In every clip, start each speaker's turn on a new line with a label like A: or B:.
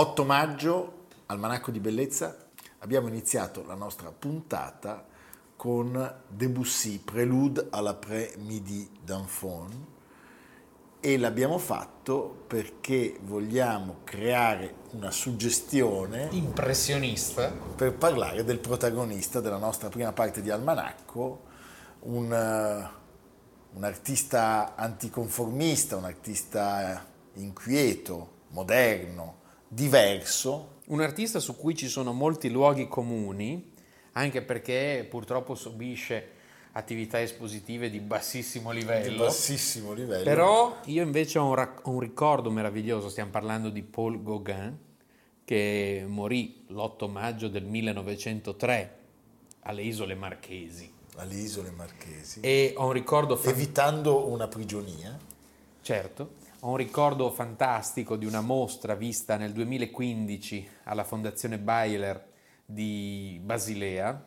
A: 8 maggio, al Manacco di Bellezza, abbiamo iniziato la nostra puntata con Debussy, Prelude à l'après-midi d'Enfant e l'abbiamo fatto perché vogliamo creare una suggestione
B: impressionista.
A: per parlare del protagonista della nostra prima parte di Almanacco, un, un artista anticonformista, un artista inquieto, moderno, diverso.
B: Un artista su cui ci sono molti luoghi comuni, anche perché purtroppo subisce attività espositive di bassissimo livello.
A: Di bassissimo livello.
B: Però io invece ho un, rac- un ricordo meraviglioso, stiamo parlando di Paul Gauguin, che morì l'8 maggio del 1903 alle Isole Marchesi.
A: Alle Isole Marchesi.
B: E ho un ricordo...
A: Fan... Evitando una prigionia.
B: Certo. Ho un ricordo fantastico di una mostra vista nel 2015 alla Fondazione Baylor di Basilea.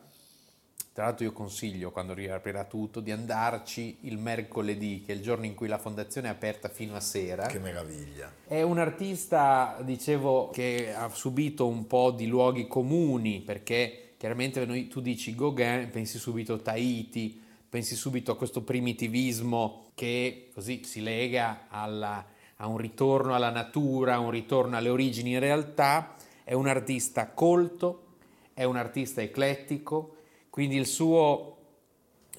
B: Tra l'altro io consiglio, quando riaprirà tutto, di andarci il mercoledì, che è il giorno in cui la fondazione è aperta fino a sera.
A: Che meraviglia.
B: È un artista, dicevo, che ha subito un po' di luoghi comuni, perché chiaramente noi, tu dici Gauguin, pensi subito Tahiti, pensi subito a questo primitivismo che così si lega alla, a un ritorno alla natura, a un ritorno alle origini. In realtà è un artista colto, è un artista eclettico, quindi il suo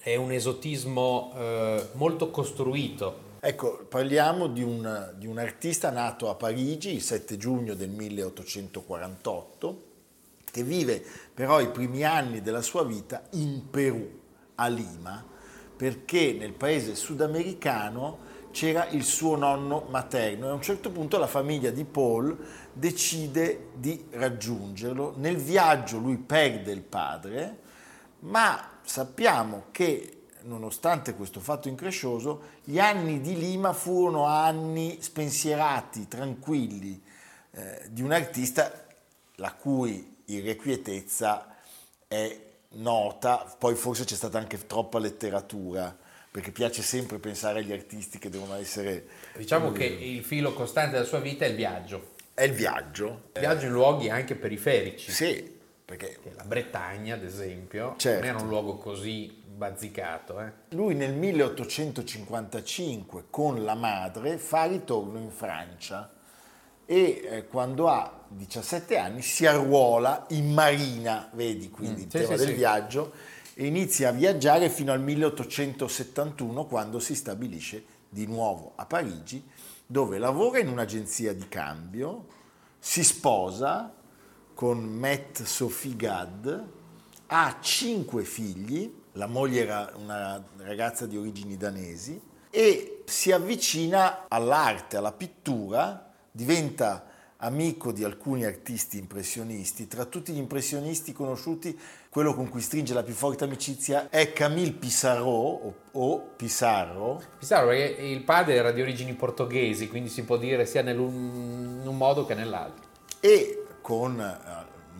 B: è un esotismo eh, molto costruito.
A: Ecco, parliamo di un, di un, artista nato a Parigi il 7 giugno del 1848, che vive però i primi anni della sua vita in Perù a Lima perché nel paese sudamericano c'era il suo nonno materno e a un certo punto la famiglia di Paul decide di raggiungerlo. Nel viaggio lui perde il padre, ma sappiamo che nonostante questo fatto increscioso, gli anni di Lima furono anni spensierati, tranquilli, eh, di un artista la cui irrequietezza è nota, poi forse c'è stata anche troppa letteratura, perché piace sempre pensare agli artisti che devono essere...
B: Diciamo che il filo costante della sua vita è il viaggio.
A: È il viaggio.
B: Il viaggio in luoghi anche periferici.
A: Sì, perché...
B: La Bretagna, ad esempio,
A: certo.
B: non era un luogo così bazzicato. Eh?
A: Lui nel 1855 con la madre fa ritorno in Francia e eh, quando ha 17 anni si arruola in marina, vedi quindi mm, il sì, tema sì, del sì. viaggio, e inizia a viaggiare fino al 1871 quando si stabilisce di nuovo a Parigi, dove lavora in un'agenzia di cambio, si sposa con Matt Sophie Gadd, ha cinque figli, la moglie era una ragazza di origini danesi, e si avvicina all'arte, alla pittura, diventa amico di alcuni artisti impressionisti. Tra tutti gli impressionisti conosciuti, quello con cui stringe la più forte amicizia è Camille Pissarro o, o Pissarro.
B: Pissarro perché il padre era di origini portoghesi, quindi si può dire sia in un modo che nell'altro.
A: E con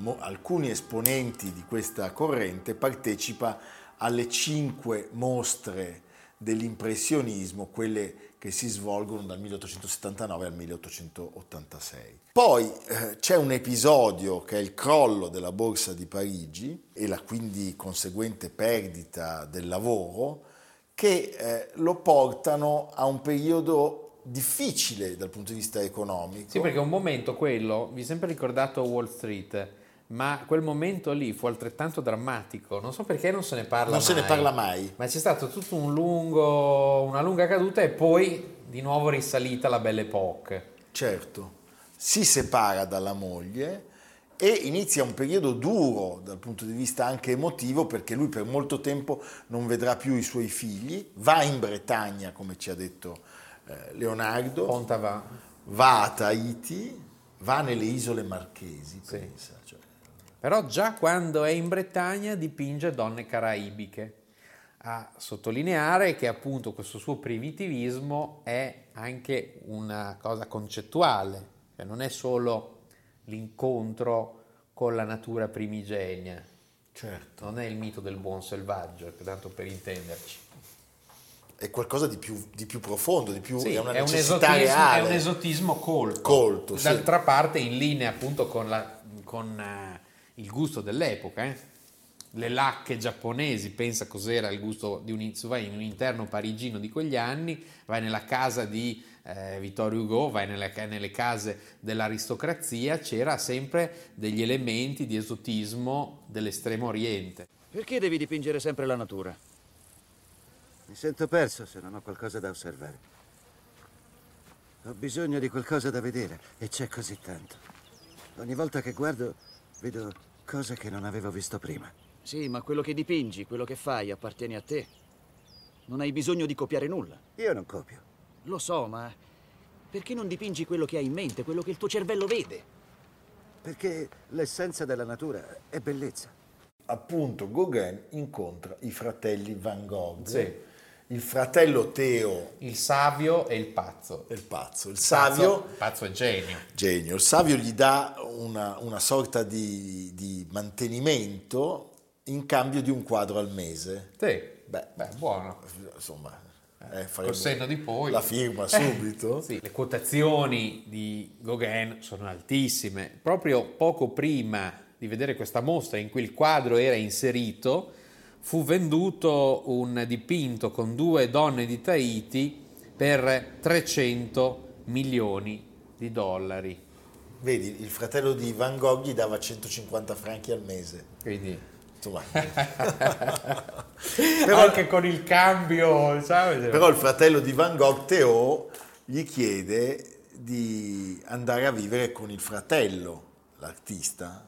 A: uh, alcuni esponenti di questa corrente partecipa alle cinque mostre dell'impressionismo, quelle che si svolgono dal 1879 al 1886. Poi eh, c'è un episodio che è il crollo della borsa di Parigi e la quindi conseguente perdita del lavoro che eh, lo portano a un periodo difficile dal punto di vista economico.
B: Sì, perché un momento quello, vi è sempre ricordato Wall Street, ma quel momento lì fu altrettanto drammatico, non so perché non se ne parla
A: non
B: mai.
A: se ne parla mai.
B: Ma c'è stato tutto un lungo, una lunga caduta e poi di nuovo risalita la Belle Époque.
A: Certo, si separa dalla moglie e inizia un periodo duro dal punto di vista anche emotivo perché lui per molto tempo non vedrà più i suoi figli, va in Bretagna come ci ha detto eh, Leonardo,
B: Ponta va.
A: va a Tahiti, va nelle isole marchesi,
B: Sì.
A: pensa. cioè.
B: Però già quando è in Bretagna dipinge donne caraibiche. A sottolineare che appunto questo suo primitivismo è anche una cosa concettuale, cioè non è solo l'incontro con la natura primigenia,
A: Certo.
B: non è il mito del buon selvaggio, tanto per intenderci.
A: È qualcosa di più, di più profondo, di più,
B: Sì,
A: è
B: è, un esotismo, è un esotismo colto.
A: Colto, sì.
B: D'altra parte in linea appunto con, la- con, eh, il gusto dell'epoca. eh. Le lacche giapponesi, pensa cos'era il gusto di un, vai in un interno parigino di quegli anni, vai nella casa di eh, Vittorio Hugo, vai nelle, nelle case dell'aristocrazia, c'era sempre degli elementi di esotismo dell'estremo oriente.
C: Perché devi dipingere sempre la natura?
D: Mi sento perso se non ho qualcosa da osservare. Ho bisogno di qualcosa da vedere e c'è così tanto. Ogni volta che guardo vedo cose che non avevo visto prima.
C: Sì, ma quello che dipingi, quello che fai, appartiene a te. Non hai bisogno di copiare nulla.
D: Io non copio.
C: Lo so, ma perché non dipingi quello che hai in mente, quello che il tuo cervello vede?
D: Perché l'essenza della natura è bellezza.
A: Appunto Gauguin incontra i fratelli Van Gogh,
B: Sì.
A: Il fratello Teo
B: Il savio e il pazzo.
A: il pazzo, il
B: Pazzo-
A: savio
B: il pazzo è genio.
A: genio, il savio gli dà una, una sorta di, di mantenimento in cambio di un quadro al mese.
B: Sì,
A: Beh,
B: beh, buono.
A: insomma, eh, faremo
B: Col senno di poi.
A: la firma subito.
B: Sì, le quotazioni di Gauguin sono altissime. Proprio poco prima di vedere questa mostra in cui il quadro era inserito, fu venduto un dipinto con due donne di Tahiti per 300 milioni di dollari.
A: Vedi, il fratello di Van Gogh gli dava 150 franchi al mese.
B: Quindi però anche con il cambio, sai?
A: Però il fratello di Van Gogh, Theo, gli chiede di andare a vivere con il fratello, l'artista,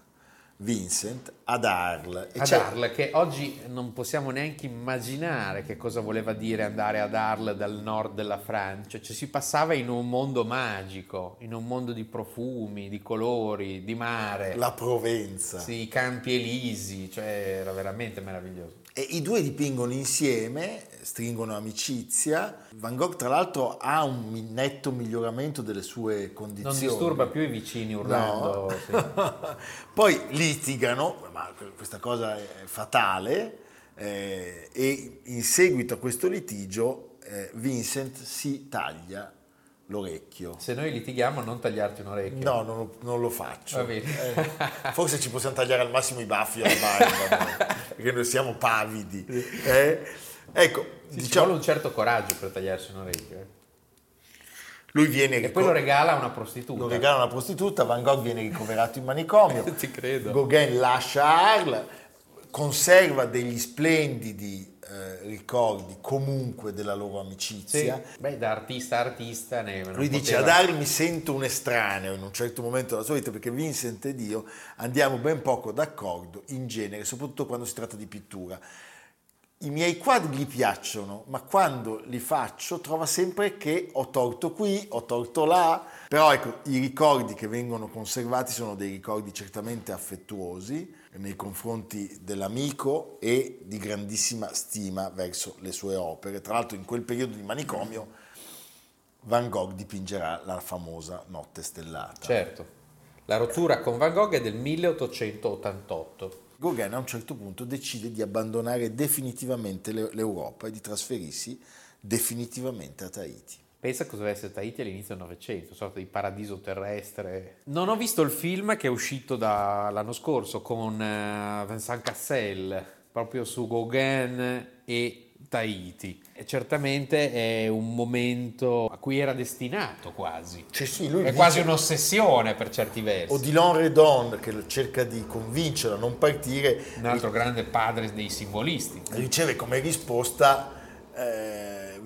A: Vincent, ad Arles.
B: Ad
A: c'è-
B: Arles, che oggi non possiamo neanche immaginare che cosa voleva dire andare ad Arles dal nord della Francia, cioè si passava in un mondo magico, in un mondo di profumi, di colori, di mare,
A: La Provenza.
B: sì, i campi elisi, cioè era veramente meraviglioso.
A: E i due dipingono insieme, stringono amicizia. Van Gogh, tra l'altro, ha un netto miglioramento delle sue
B: Non
A: condizioni.
B: disturba più i vicini urlando.
A: No.
B: sì.
A: Poi litigano, ma questa cosa è fatale, eh, e in seguito a questo litigio eh, Vincent si taglia l'orecchio.
B: Se noi litighiamo non tagliarti un orecchio.
A: No, non lo, non lo faccio. Eh, forse ci possiamo tagliare al massimo i baffi noi, perché noi siamo pavidi. eh. Ecco,
B: Sì, Ci
A: diciamo,
B: vuole un certo coraggio per tagliarsi un orecchio. eh.
A: lui viene
B: E poi lo regala a una prostituta.
A: lo regala a una prostituta, Van Gogh viene ricoverato in manicomio.
B: Ti credo.
A: Gauguin lascia Arles, conserva degli splendidi eh, ricordi comunque della loro
B: Sì.
A: amicizia.
B: Beh, da artista a artista ne
A: Lui dice
B: poteva-
A: ad Arles mi sento un estraneo in un certo momento della sua vita perché Vincent ed io andiamo ben poco d'accordo in genere, soprattutto quando si tratta di pittura. I miei quadri gli piacciono, ma quando li faccio trova sempre che ho torto qui, ho torto là. Però ecco, i ricordi che vengono conservati sono dei ricordi certamente affettuosi nei confronti dell'amico e di grandissima stima verso le sue opere. Tra l'altro in quel periodo di manicomio Van Gogh dipingerà la famosa Notte stellata.
B: Certo. La rottura con Van Gogh è del 1888.
A: Gauguin a un certo punto decide di abbandonare definitivamente l'E- l'Europa e di trasferirsi definitivamente a Tahiti.
B: Pensa cosa deve essere Tahiti all'inizio del Novecento, una sorta di paradiso terrestre. Non ho visto il film che è uscito da- l'anno scorso con eh, Vincent Cassel, proprio su Gauguin e Tahiti. E certamente è un momento a cui era destinato quasi.
A: Cioè sì, lui
B: È
A: dice-
B: quasi un'ossessione per certi versi.
A: Odilon Redon, che cerca di convincerlo a non partire,
B: Un altro grande padre dei simbolisti.
A: riceve come risposta eh,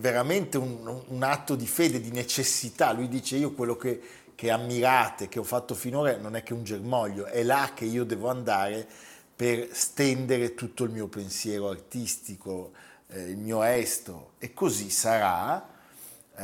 A: veramente un, un atto di fede, di necessità. Lui dice io quello che, che ammirate, che ho fatto finora, non è che un germoglio, è là che io devo andare per stendere tutto il mio pensiero artistico, eh, il mio estro. E così sarà. Eh,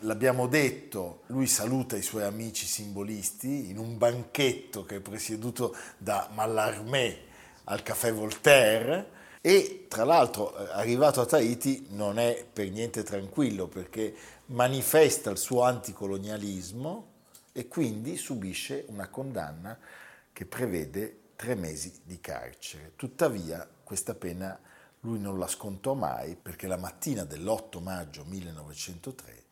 A: l'abbiamo detto, lui saluta i suoi amici simbolisti in un banchetto che è presieduto da Mallarmé al caffè Voltaire e tra l'altro eh, arrivato a Tahiti non è per niente tranquillo perché manifesta il suo anticolonialismo e quindi subisce una condanna che prevede tre mesi di carcere. Tuttavia questa pena lui non la scontò mai perché la mattina dell'8 maggio 1903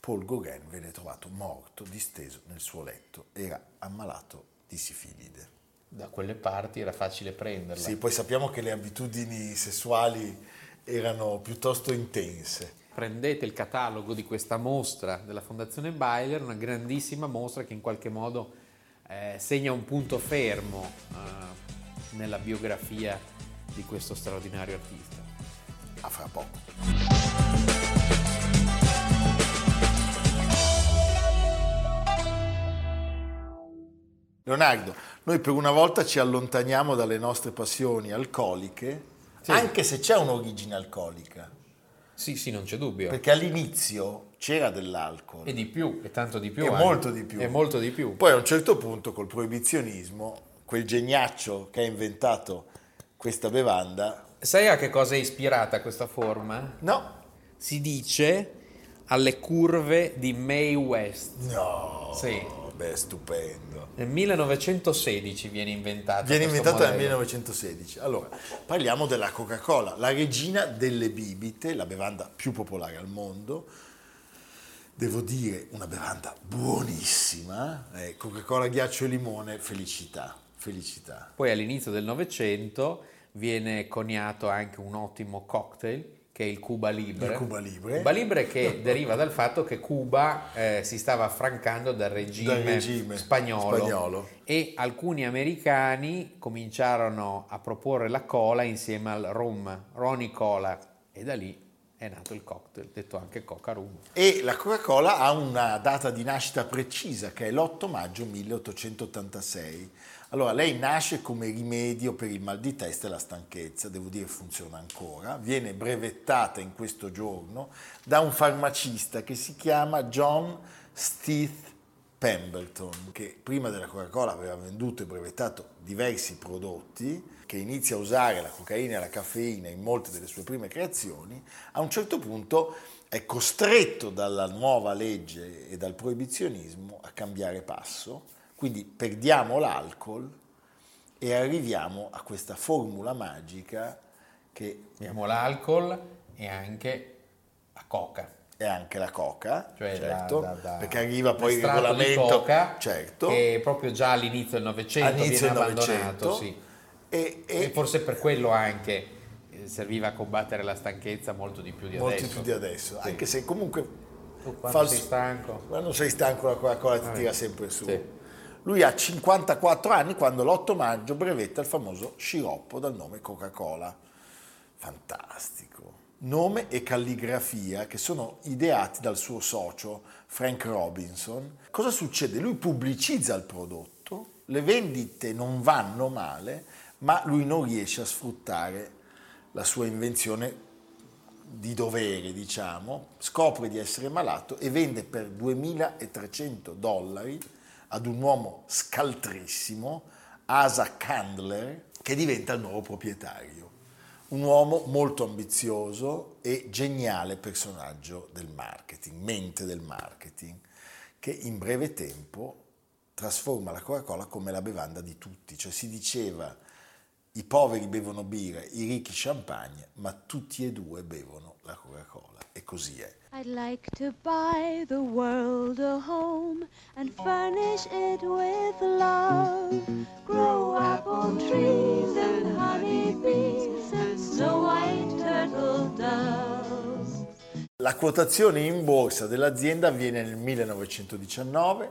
A: Paul Gauguin venne trovato morto, disteso nel suo letto. Era ammalato di sifilide
B: da quelle parti era facile prenderla.
A: Sì, poi sappiamo che le abitudini sessuali erano piuttosto intense.
B: Prendete il catalogo di questa mostra della Fondazione Bayer, una grandissima mostra che in qualche modo eh, segna un punto fermo eh, nella biografia di questo straordinario artista.
A: A fra poco. Leonardo, noi per una volta ci allontaniamo dalle nostre passioni alcoliche, sì. anche se c'è un'origine alcolica.
B: Sì, sì, non c'è dubbio.
A: Perché all'inizio c'era dell'alcol.
B: E di più, e tanto di più.
A: E
B: anche.
A: molto di più.
B: E molto di più.
A: Poi a un certo punto col proibizionismo, quel geniaccio che ha inventato questa bevanda...
B: Sai a che cosa è ispirata questa forma?
A: No.
B: Si dice alle curve di May West.
A: No.
B: Sì.
A: Beh, stupendo.
B: Nel 1916 viene inventato.
A: Viene inventato nel 1916. Allora, parliamo della Coca-Cola, la regina delle bibite, la bevanda più popolare al mondo. Devo dire, una bevanda buonissima. Eh, Coca-Cola, ghiaccio e limone, felicità, felicità.
B: Poi all'inizio del Novecento viene coniato anche un ottimo cocktail che è il Cuba Libre.
A: Il Cuba Libre.
B: Cuba Libre che deriva dal fatto che Cuba eh, si stava affrancando dal regime,
A: dal regime
B: spagnolo,
A: spagnolo,
B: e alcuni americani cominciarono a proporre la cola insieme al rum, Ronnie Cola, e da lì è nato il cocktail, detto anche Coca Rum.
A: E la Coca-Cola ha una data di nascita precisa, che è l'8 maggio 1886 allora, lei nasce come rimedio per il mal di testa e la stanchezza, devo dire funziona ancora, viene brevettata in questo giorno da un farmacista che si chiama John Stith Pemberton, che prima della Coca-Cola aveva venduto e brevettato diversi prodotti, che inizia a usare la cocaina e la caffeina in molte delle sue prime creazioni, a un certo punto è costretto dalla nuova legge e dal proibizionismo a cambiare passo quindi perdiamo l'alcol e arriviamo a questa formula magica che...
B: Abbiamo l'alcol e anche la coca.
A: E anche la coca,
B: cioè
A: certo,
B: da, da, da
A: perché arriva poi il regolamento,
B: coca,
A: certo,
B: che proprio già all'inizio del Novecento viene
A: del
B: abbandonato,
A: Novecento,
B: sì.
A: e,
B: e, e, forse per quello anche eh, serviva a combattere la stanchezza molto di più di
A: molto
B: adesso.
A: Molto più di adesso, sì. anche se comunque...
B: Tu quando falso, sei stanco?
A: Quando sei stanco la Coca-Cola ti ah, tira sempre su.
B: Sì.
A: Lui ha 54 anni quando l'8 maggio brevetta il famoso sciroppo dal nome Coca-Cola. Fantastico. Nome e calligrafia che sono ideati dal suo socio Frank Robinson. Cosa succede? Lui pubblicizza il prodotto, le vendite non vanno male, ma lui non riesce a sfruttare la sua invenzione di dovere, diciamo, scopre di essere malato e vende per 2300 dollari ad un uomo scaltrissimo, Asa Candler, che diventa il nuovo proprietario. Un uomo molto ambizioso e geniale personaggio del marketing, mente del marketing, che in breve tempo trasforma la Coca-Cola come la bevanda di tutti, cioè si diceva i poveri bevono birra, i ricchi champagne, ma tutti e due bevono la Coca-Cola e così è. I'd like to buy the world a home and furnish it with love. Grow apple trees and honey bees and snow white turtle doves. La quotazione in borsa dell'azienda avviene nel 1919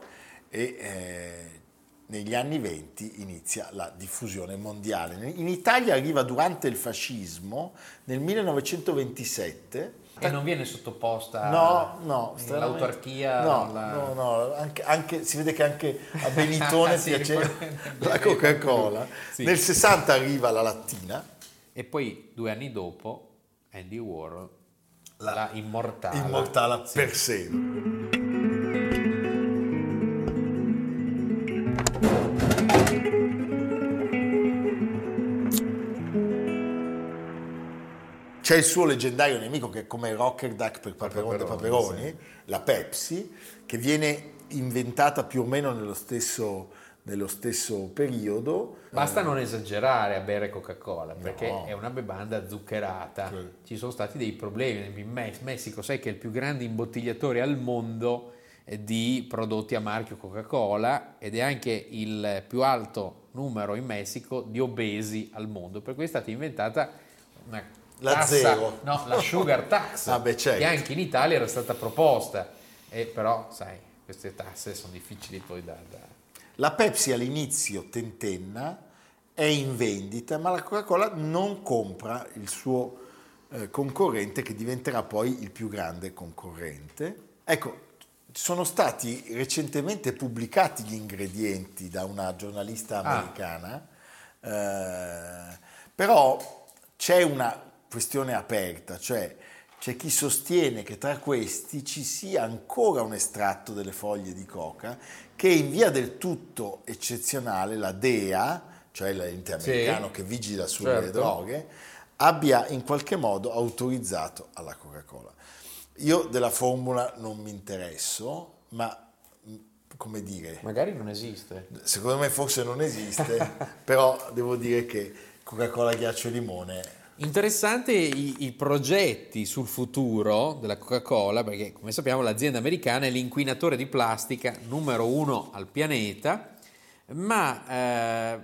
A: e eh, negli anni 20 inizia la diffusione mondiale. In Italia arriva durante il fascismo nel 1927
B: E non viene sottoposta
A: No, no, stranamente-
B: l'autarchia.
A: No,
B: alla-
A: no, no, anche, anche- si vede che anche a Benitone
B: Sì,
A: piace
B: poi-
A: la Coca-Cola.
B: Sì.
A: Nel 60 arriva la lattina,
B: E poi due anni dopo Andy Warhol la, immortala.
A: immortala per sempre. C'è il suo leggendario nemico che è come Rocker Duck per Paperone dei
B: Paperoni,
A: Paperoni, la Pepsi, che viene inventata più o meno nello stesso, nello stesso periodo.
B: Basta non esagerare a bere Coca-Cola perché
A: No.
B: è una bevanda zuccherata.
A: Sì.
B: Ci sono stati dei problemi. In Me- Messico, sai che è il più grande imbottigliatore al mondo eh, di prodotti a marchio Coca-Cola ed è anche il più alto numero in Messico di obesi al mondo. Per cui è stata inventata una
A: La
B: tassa-
A: zero.
B: no, la sugar tax,
A: Ah, beh, certo.
B: che anche in Italia era stata proposta. E però, sai, queste tasse sono difficili poi da- da
A: La Pepsi all'inizio tentenna, è in vendita, ma la Coca-Cola non compra il suo eh, concorrente che diventerà poi il più grande concorrente. Ecco, sono stati recentemente pubblicati gli ingredienti da una giornalista
B: Ah.
A: americana, eh, però c'è una questione aperta, cioè c'è chi sostiene che tra questi ci sia ancora un estratto delle foglie di coca che in via del tutto eccezionale la DEA, cioè l'ente
B: Sì,
A: americano che vigila sulle
B: certo.
A: droghe, abbia in qualche modo autorizzato alla Coca-Cola. Io della formula non mi interesso, ma come dire,
B: Magari non esiste.
A: secondo me forse non esiste, però devo dire che Coca-Cola ghiaccio e limone
B: Interessante i, i progetti sul futuro della Coca-Cola, perché come sappiamo l'azienda americana è l'inquinatore di plastica numero uno al pianeta, ma eh,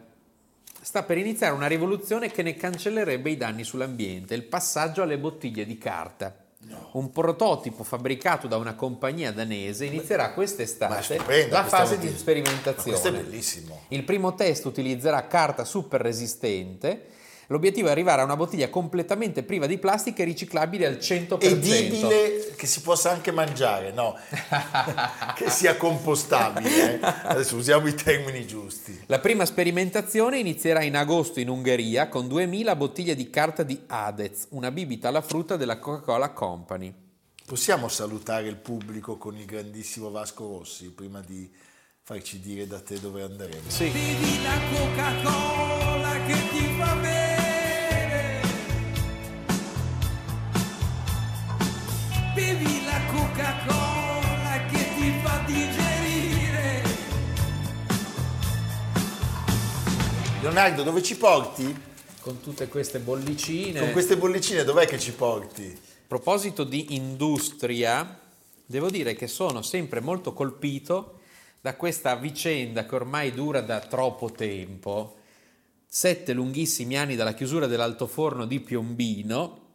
B: sta per iniziare una rivoluzione che ne cancellerebbe i danni sull'ambiente, il passaggio alle bottiglie di carta. Un prototipo fabbricato da una compagnia danese inizierà quest'estate la fase di sperimentazione.
A: Questo è bellissimo.
B: Il primo test utilizzerà carta super resistente. L'obiettivo è arrivare a una bottiglia completamente priva di plastica e riciclabile al 100%.
A: edibile che si possa anche mangiare, no, che sia compostabile. eh. Adesso usiamo i termini giusti.
B: La prima sperimentazione inizierà in agosto in Ungheria con 2000 bottiglie di carta di Adez, una bibita alla frutta della Coca-Cola Company.
A: Possiamo salutare il pubblico con il grandissimo Vasco Rossi prima di farci dire da te dove andremo.
B: Sì.
E: Bevi la Coca-Cola che ti fa bene.
A: Leonardo, dove ci porti?
B: Con tutte queste bollicine.
A: Con queste bollicine dov'è che ci porti?
B: A proposito di industria, devo dire che sono sempre molto colpito da questa vicenda che ormai dura da troppo tempo. Sette lunghissimi anni dalla chiusura dell'altoforno di Piombino,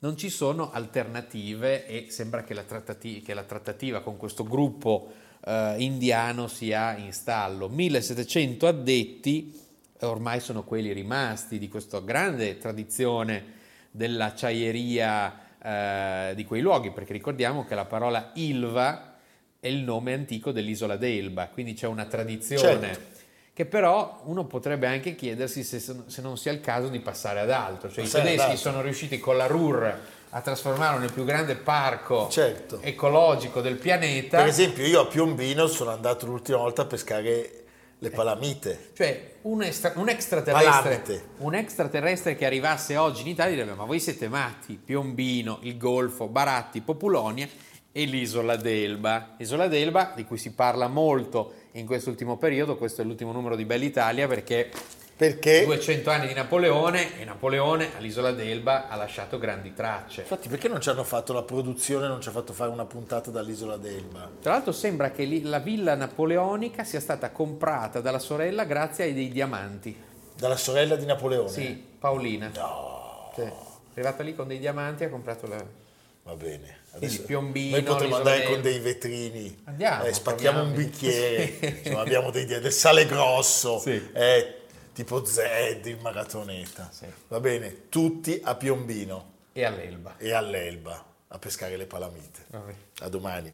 B: non ci sono alternative e sembra che la, trattati- che la trattativa con questo gruppo eh, indiano sia in stallo. 1700 addetti ormai sono quelli rimasti di questa grande tradizione dell'acciaieria eh, di quei luoghi, perché ricordiamo che la parola Ilva è il nome antico dell'isola d'Elba, quindi c'è una tradizione
A: Certo.
B: che però uno potrebbe anche chiedersi se, se non sia il caso di passare ad altro. Cioè, i
A: Passare ad
B: tedeschi sono riusciti con la RUR a trasformarlo nel più grande parco
A: Certo.
B: ecologico del pianeta.
A: Per esempio, io a Piombino sono andato l'ultima volta a pescare le palamite.
B: Cioè, un, estra- un extraterrestre, un extraterrestre che arrivasse oggi in Italia direbbe: Ma voi siete matti? Piombino, il Golfo, Baratti, Populonia e l'isola d'Elba. L'isola d'Elba, di cui si parla molto in quest'ultimo periodo, questo è l'ultimo numero di Bell'Italia perché
A: Perché?
B: 200 anni di Napoleone e Napoleone all'isola d'Elba ha lasciato grandi tracce.
A: Infatti, perché non ci hanno fatto la produzione, non ci ha fatto fare una puntata dall'isola d'Elba?
B: Tra l'altro sembra che la villa napoleonica sia stata comprata dalla sorella grazie ai dei diamanti.
A: Dalla sorella di Napoleone?
B: Sì, Paolina.
A: No,
B: Sì. È arrivata lì con dei diamanti e ha comprato la...
A: va bene.
B: Quindi Piombino,
A: noi potremmo andare con dei vetrini.
B: Andiamo,
A: Eh, spacchiamo un
B: proviamo.
A: bicchiere.
B: Sì.
A: Insomma, abbiamo dei, del sale grosso.
B: Sì.
A: eh, tipo Zed in maratoneta.
B: Sì.
A: Va bene, tutti a Piombino
B: e all'Elba.
A: e all'Elba. a pescare le palamite.
B: Vabbè.
A: A domani.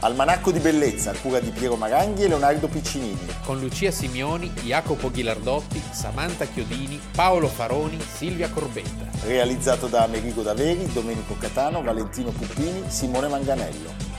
A: Almanacco di bellezza a cura di Piero Maranghi e Leonardo Piccinini.
B: Con Lucia Simioni, Jacopo Ghilardotti, Samantha Chiodini, Paolo Faroni, Silvia Corbetta.
A: Realizzato da Amerigo Daveri, Domenico Catano, Valentino Puppini, Simone Manganello.